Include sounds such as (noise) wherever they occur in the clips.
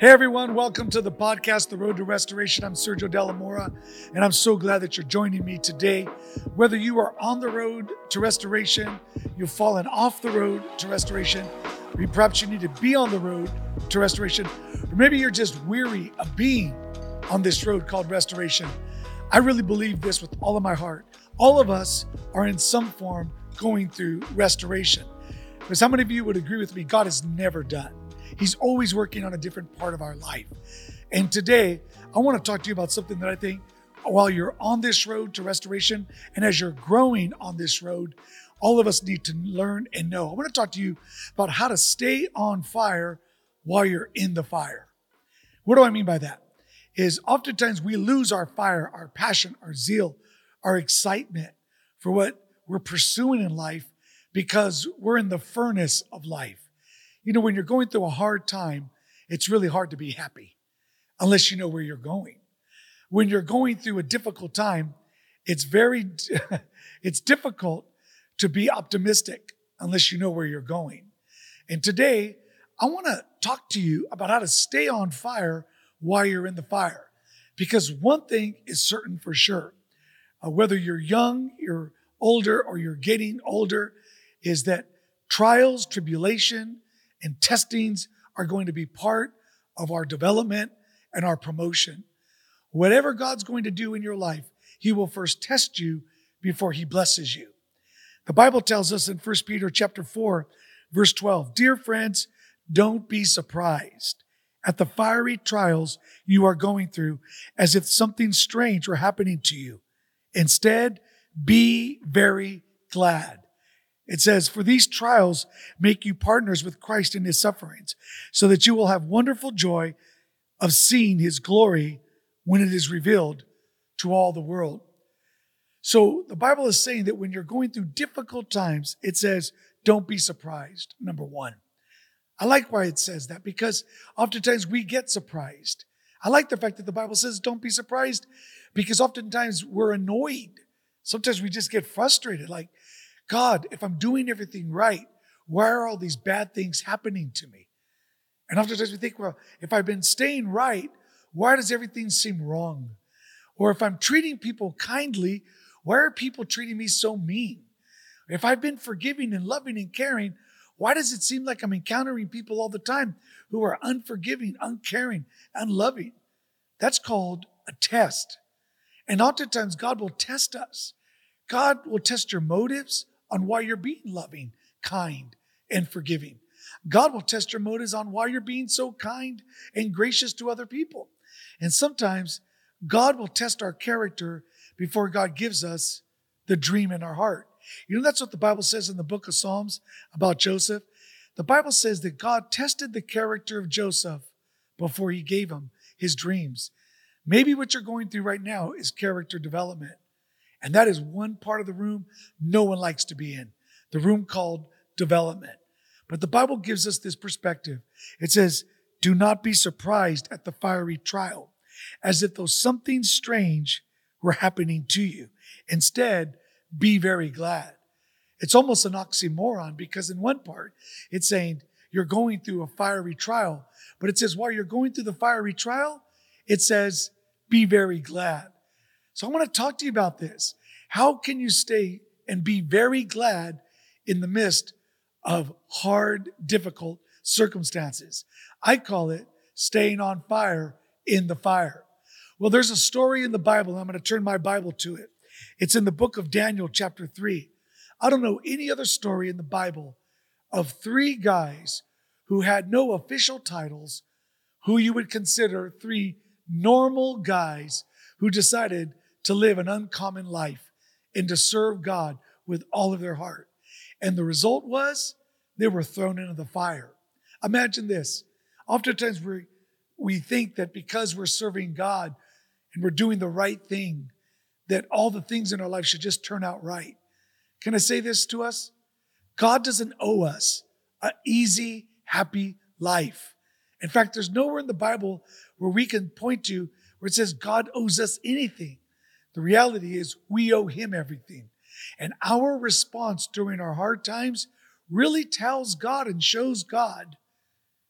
Hey everyone, welcome to the podcast, The Road to Restoration. I'm Sergio De La Mora, and I'm so glad that you're joining me today. Whether you are on the road to restoration, you've fallen off the road to restoration, or perhaps you need to be on the road to restoration, or maybe you're just weary of being on this road called restoration. I really believe this with all of my heart. All of us are in some form going through restoration. Because how many of you would agree with me? God is never done. He's always working on a different part of our life. And today, I want to talk to you about something that I think while you're on this road to restoration and as you're growing on this road, all of us need to learn and know. I want to talk to you about how to stay on fire while you're in the fire. What do I mean by that? Is oftentimes we lose our fire, our passion, our zeal, our excitement for what we're pursuing in life because we're in the furnace of life. You know, when you're going through a hard time, it's really hard to be happy unless you know where you're going. When you're going through a difficult time, it's very, (laughs) it's difficult to be optimistic unless you know where you're going. And today, I want to talk to you about how to stay on fire while you're in the fire. Because one thing is certain for sure, uh, whether you're young, you're older, or you're getting older, is that trials, tribulation, and testings are going to be part of our development and our promotion. Whatever God's going to do in your life, He will first test you before He blesses you. The Bible tells us in 1 Peter chapter 4, verse 12, Dear friends, don't be surprised at the fiery trials you are going through as if something strange were happening to you. Instead, be very glad it says, For these trials make you partners with Christ in his sufferings, so that you will have wonderful joy of seeing his glory when it is revealed to all the world. So the Bible is saying that when you're going through difficult times, it says, don't be surprised, number one. I like why it says that because oftentimes we get surprised. I like the fact that the Bible says don't be surprised because oftentimes we're annoyed. Sometimes we just get frustrated. Like, God, if I'm doing everything right, why are all these bad things happening to me? And oftentimes we think, well, if I've been staying right, why does everything seem wrong? Or if I'm treating people kindly, why are people treating me so mean? If I've been forgiving and loving and caring, why does it seem like I'm encountering people all the time who are unforgiving, uncaring, unloving? That's called a test. And oftentimes God will test us. God will test your motives on why you're being loving, kind, and forgiving. God will test your motives on why you're being so kind and gracious to other people. And sometimes God will test our character before God gives us the dream in our heart. You know, that's what the Bible says in the book of Psalms about Joseph. The Bible says that God tested the character of Joseph before he gave him his dreams. Maybe what you're going through right now is character development. And that is one part of the room no one likes to be in the room called development. But the Bible gives us this perspective. It says, Do not be surprised at the fiery trial, as if though something strange were happening to you. Instead, be very glad. It's almost an oxymoron because, in one part, it's saying you're going through a fiery trial, but it says while you're going through the fiery trial, it says, Be very glad. So I want to talk to you about this. How can you stay and be very glad in the midst of hard, difficult circumstances? I call it staying on fire in the fire. Well, there's a story in the Bible. I'm going to turn my Bible to it. It's in the book of Daniel, chapter 3. I don't know any other story in the Bible of three guys who had no official titles, who you would consider three normal guys who decided to live an uncommon life and to serve God with all of their heart. And the result was they were thrown into the fire. Imagine this. Oftentimes we, we think that because we're serving God and we're doing the right thing, that all the things in our life should just turn out right. Can I say this to us? God doesn't owe us an easy, happy life. In fact, there's nowhere in the Bible where we can point to where it says God owes us anything. The reality is we owe him everything. And our response during our hard times really tells God and shows God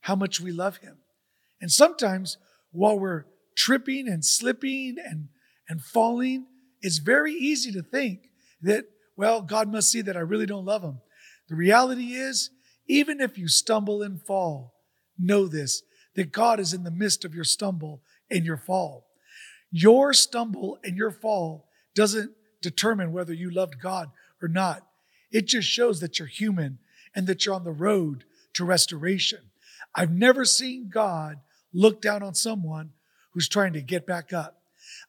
how much we love him. And sometimes while we're tripping and slipping and, and falling, it's very easy to think that, well, God must see that I really don't love him. The reality is, even if you stumble and fall, know this that God is in the midst of your stumble and your fall. Your stumble and your fall doesn't determine whether you loved God or not. It just shows that you're human and that you're on the road to restoration. I've never seen God look down on someone who's trying to get back up.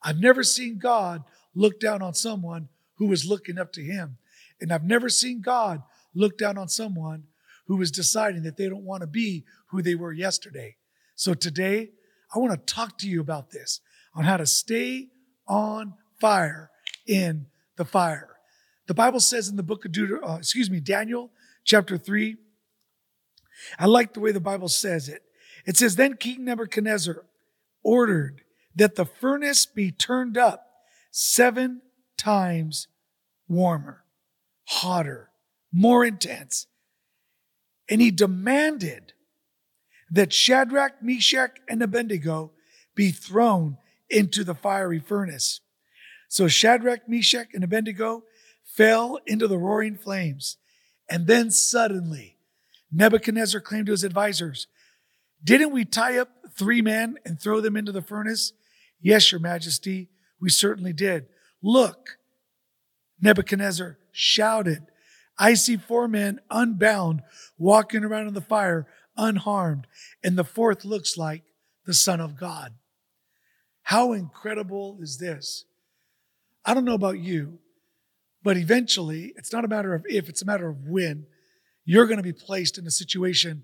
I've never seen God look down on someone who was looking up to him. And I've never seen God look down on someone who was deciding that they don't want to be who they were yesterday. So today, I want to talk to you about this on how to stay on fire in the fire. The Bible says in the book of Deuter- uh, excuse me, Daniel chapter 3, I like the way the Bible says it. It says, Then King Nebuchadnezzar ordered that the furnace be turned up seven times warmer, hotter, more intense. And he demanded that Shadrach, Meshach, and Abednego be thrown into the fiery furnace. So Shadrach, Meshach, and Abednego fell into the roaring flames. And then suddenly, Nebuchadnezzar claimed to his advisors, Didn't we tie up three men and throw them into the furnace? Yes, your majesty, we certainly did. Look, Nebuchadnezzar shouted, I see four men unbound walking around in the fire unharmed, and the fourth looks like the Son of God. How incredible is this? I don't know about you, but eventually, it's not a matter of if, it's a matter of when you're going to be placed in a situation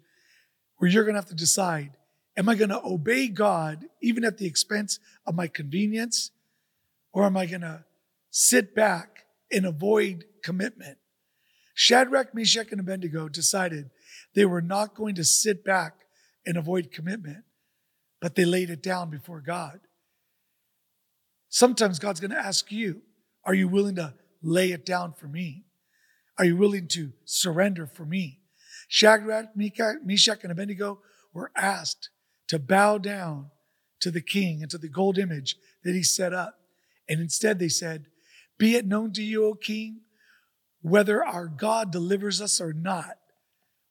where you're going to have to decide am I going to obey God even at the expense of my convenience? Or am I going to sit back and avoid commitment? Shadrach, Meshach, and Abednego decided they were not going to sit back and avoid commitment, but they laid it down before God. Sometimes God's going to ask you, Are you willing to lay it down for me? Are you willing to surrender for me? Shadrach, Meshach, and Abednego were asked to bow down to the king and to the gold image that he set up. And instead they said, Be it known to you, O king, whether our God delivers us or not,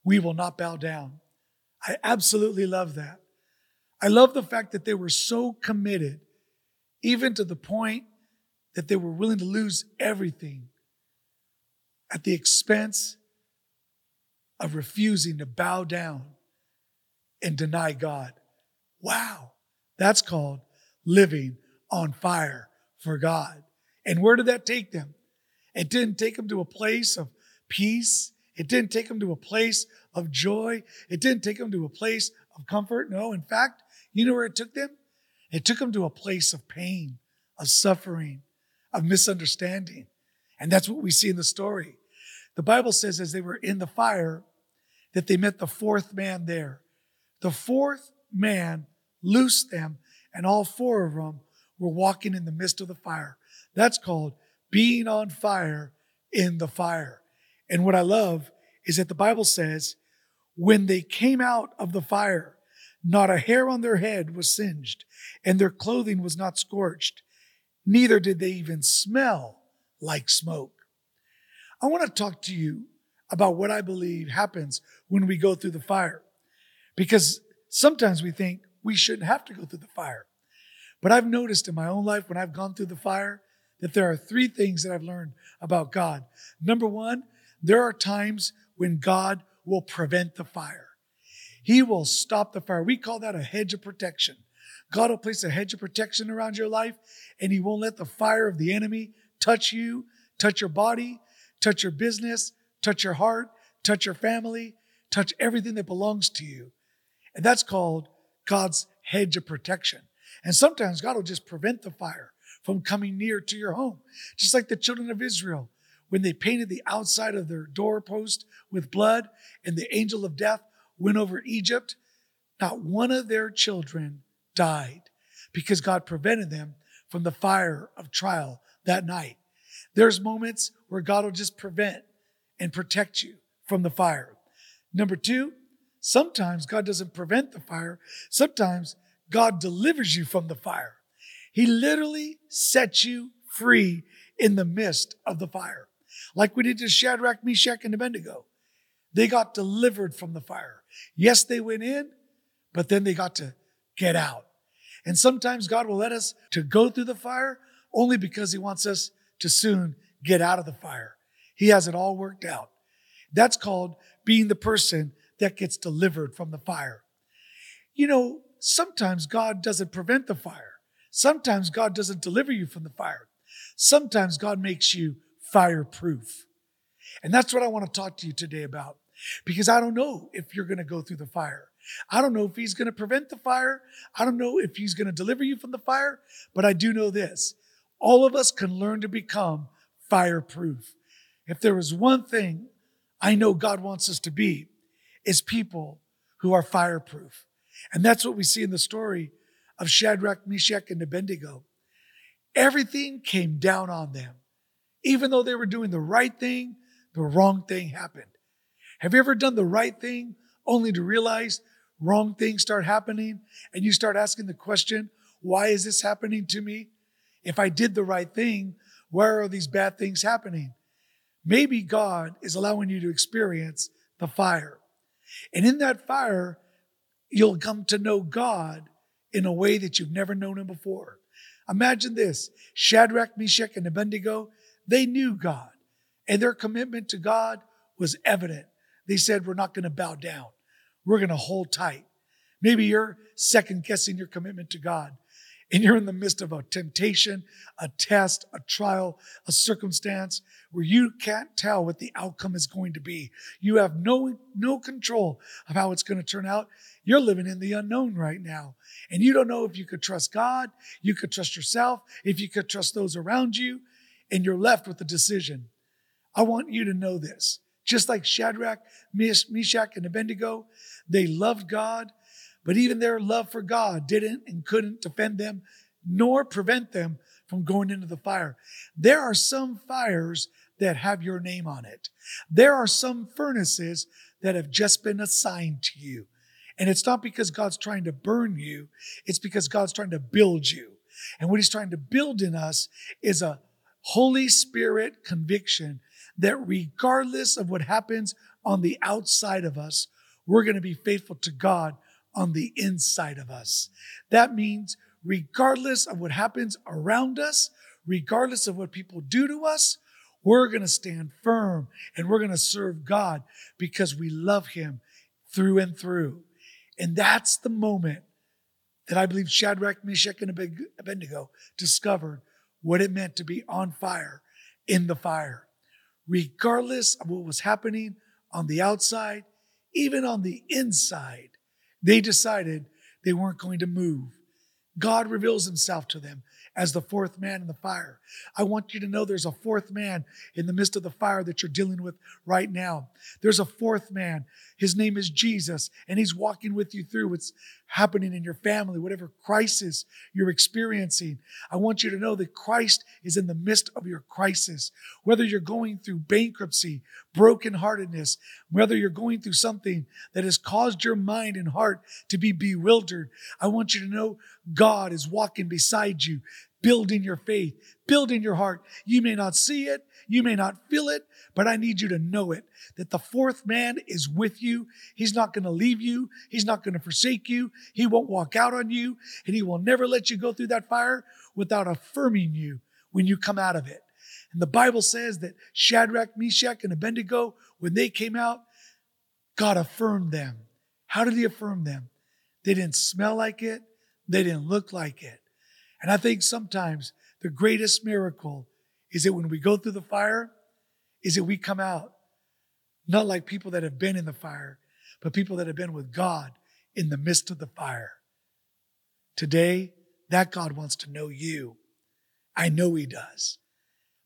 we will not bow down. I absolutely love that. I love the fact that they were so committed, even to the point that they were willing to lose everything at the expense of refusing to bow down and deny God. Wow, that's called living on fire for God. And where did that take them? It didn't take them to a place of peace. It didn't take them to a place of joy. It didn't take them to a place of comfort. No, in fact, you know where it took them? It took them to a place of pain, of suffering, of misunderstanding. And that's what we see in the story. The Bible says as they were in the fire that they met the fourth man there. The fourth man loosed them, and all four of them were walking in the midst of the fire. That's called being on fire in the fire. And what I love is that the Bible says, when they came out of the fire, not a hair on their head was singed, and their clothing was not scorched, neither did they even smell like smoke. I want to talk to you about what I believe happens when we go through the fire. Because sometimes we think we shouldn't have to go through the fire. But I've noticed in my own life when I've gone through the fire that there are three things that I've learned about God. Number one, there are times when God will prevent the fire. He will stop the fire. We call that a hedge of protection. God will place a hedge of protection around your life and He won't let the fire of the enemy touch you, touch your body, touch your business, touch your heart, touch your family, touch everything that belongs to you. And that's called God's hedge of protection. And sometimes God will just prevent the fire from coming near to your home. Just like the children of Israel, when they painted the outside of their doorpost with blood and the angel of death went over Egypt, not one of their children died because God prevented them from the fire of trial that night. There's moments where God will just prevent and protect you from the fire. Number two, sometimes God doesn't prevent the fire, sometimes God delivers you from the fire. He literally sets you free in the midst of the fire. Like we did to Shadrach, Meshach, and Abednego. They got delivered from the fire. Yes, they went in, but then they got to get out. And sometimes God will let us to go through the fire only because he wants us to soon get out of the fire. He has it all worked out. That's called being the person that gets delivered from the fire. You know, sometimes God doesn't prevent the fire. Sometimes God doesn't deliver you from the fire. Sometimes God makes you fireproof. And that's what I want to talk to you today about because I don't know if you're going to go through the fire. I don't know if he's going to prevent the fire. I don't know if he's going to deliver you from the fire, but I do know this. All of us can learn to become fireproof. If there is one thing I know God wants us to be, is people who are fireproof. And that's what we see in the story of Shadrach, Meshach, and Abednego. Everything came down on them. Even though they were doing the right thing, the wrong thing happened. Have you ever done the right thing only to realize wrong things start happening and you start asking the question, why is this happening to me? If I did the right thing, where are these bad things happening? Maybe God is allowing you to experience the fire. And in that fire, you'll come to know God in a way that you've never known him before. Imagine this Shadrach, Meshach, and Abednego, they knew God, and their commitment to God was evident. They said, We're not going to bow down, we're going to hold tight. Maybe you're second guessing your commitment to God and you're in the midst of a temptation, a test, a trial, a circumstance where you can't tell what the outcome is going to be. You have no, no control of how it's going to turn out. You're living in the unknown right now. And you don't know if you could trust God, you could trust yourself, if you could trust those around you, and you're left with a decision. I want you to know this. Just like Shadrach, Meshach, and Abednego, they loved God but even their love for God didn't and couldn't defend them nor prevent them from going into the fire. There are some fires that have your name on it. There are some furnaces that have just been assigned to you. And it's not because God's trying to burn you, it's because God's trying to build you. And what He's trying to build in us is a Holy Spirit conviction that regardless of what happens on the outside of us, we're going to be faithful to God on the inside of us. That means, regardless of what happens around us, regardless of what people do to us, we're going to stand firm and we're going to serve God because we love Him through and through. And that's the moment that I believe Shadrach, Meshach, and Abednego discovered what it meant to be on fire in the fire. Regardless of what was happening on the outside, even on the inside, they decided they weren't going to move. God reveals himself to them as the fourth man in the fire. I want you to know there's a fourth man in the midst of the fire that you're dealing with right now. There's a fourth man. His name is Jesus, and he's walking with you through what's happening in your family, whatever crisis you're experiencing. I want you to know that Christ is in the midst of your crisis. Whether you're going through bankruptcy, brokenheartedness, whether you're going through something that has caused your mind and heart to be bewildered, I want you to know God is walking beside you, building your faith, building your heart. You may not see it, you may not feel it, but I need you to know it that the fourth man is with you. He's not going to leave you. He's not going to forsake you. He won't walk out on you, and he will never let you go through that fire without affirming you when you come out of it. And the Bible says that Shadrach, Meshach, and Abednego, when they came out, God affirmed them. How did he affirm them? They didn't smell like it. They didn't look like it. And I think sometimes the greatest miracle is that when we go through the fire, is that we come out not like people that have been in the fire, but people that have been with God in the midst of the fire. Today, that God wants to know you. I know He does.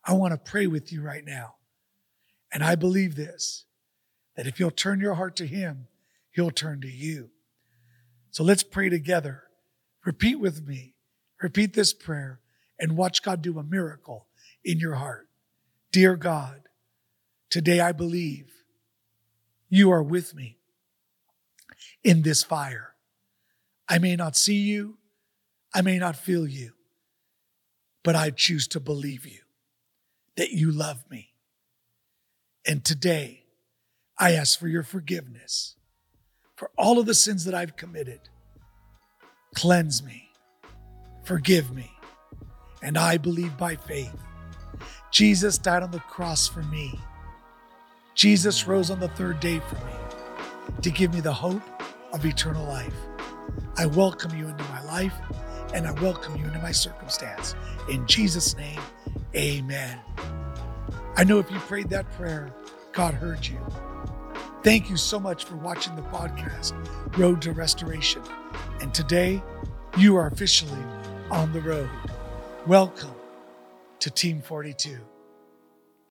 I want to pray with you right now. And I believe this that if you'll turn your heart to Him, He'll turn to you. So let's pray together. Repeat with me. Repeat this prayer and watch God do a miracle in your heart. Dear God, today I believe you are with me. in this fire. I may not see you, I may not feel you, but I choose to believe you that you love me. And today, I ask for your forgiveness for all of the sins that I've committed. Cleanse me, forgive me, and I believe by faith. Jesus died on the cross for me. Jesus rose on the third day for me to give me the hope of eternal life. I welcome you into my life and I welcome you into my circumstance. In Jesus' name, amen. I know if you prayed that prayer, God heard you. Thank you so much for watching the podcast, Road to Restoration. And today, you are officially on the road. Welcome to Team 42.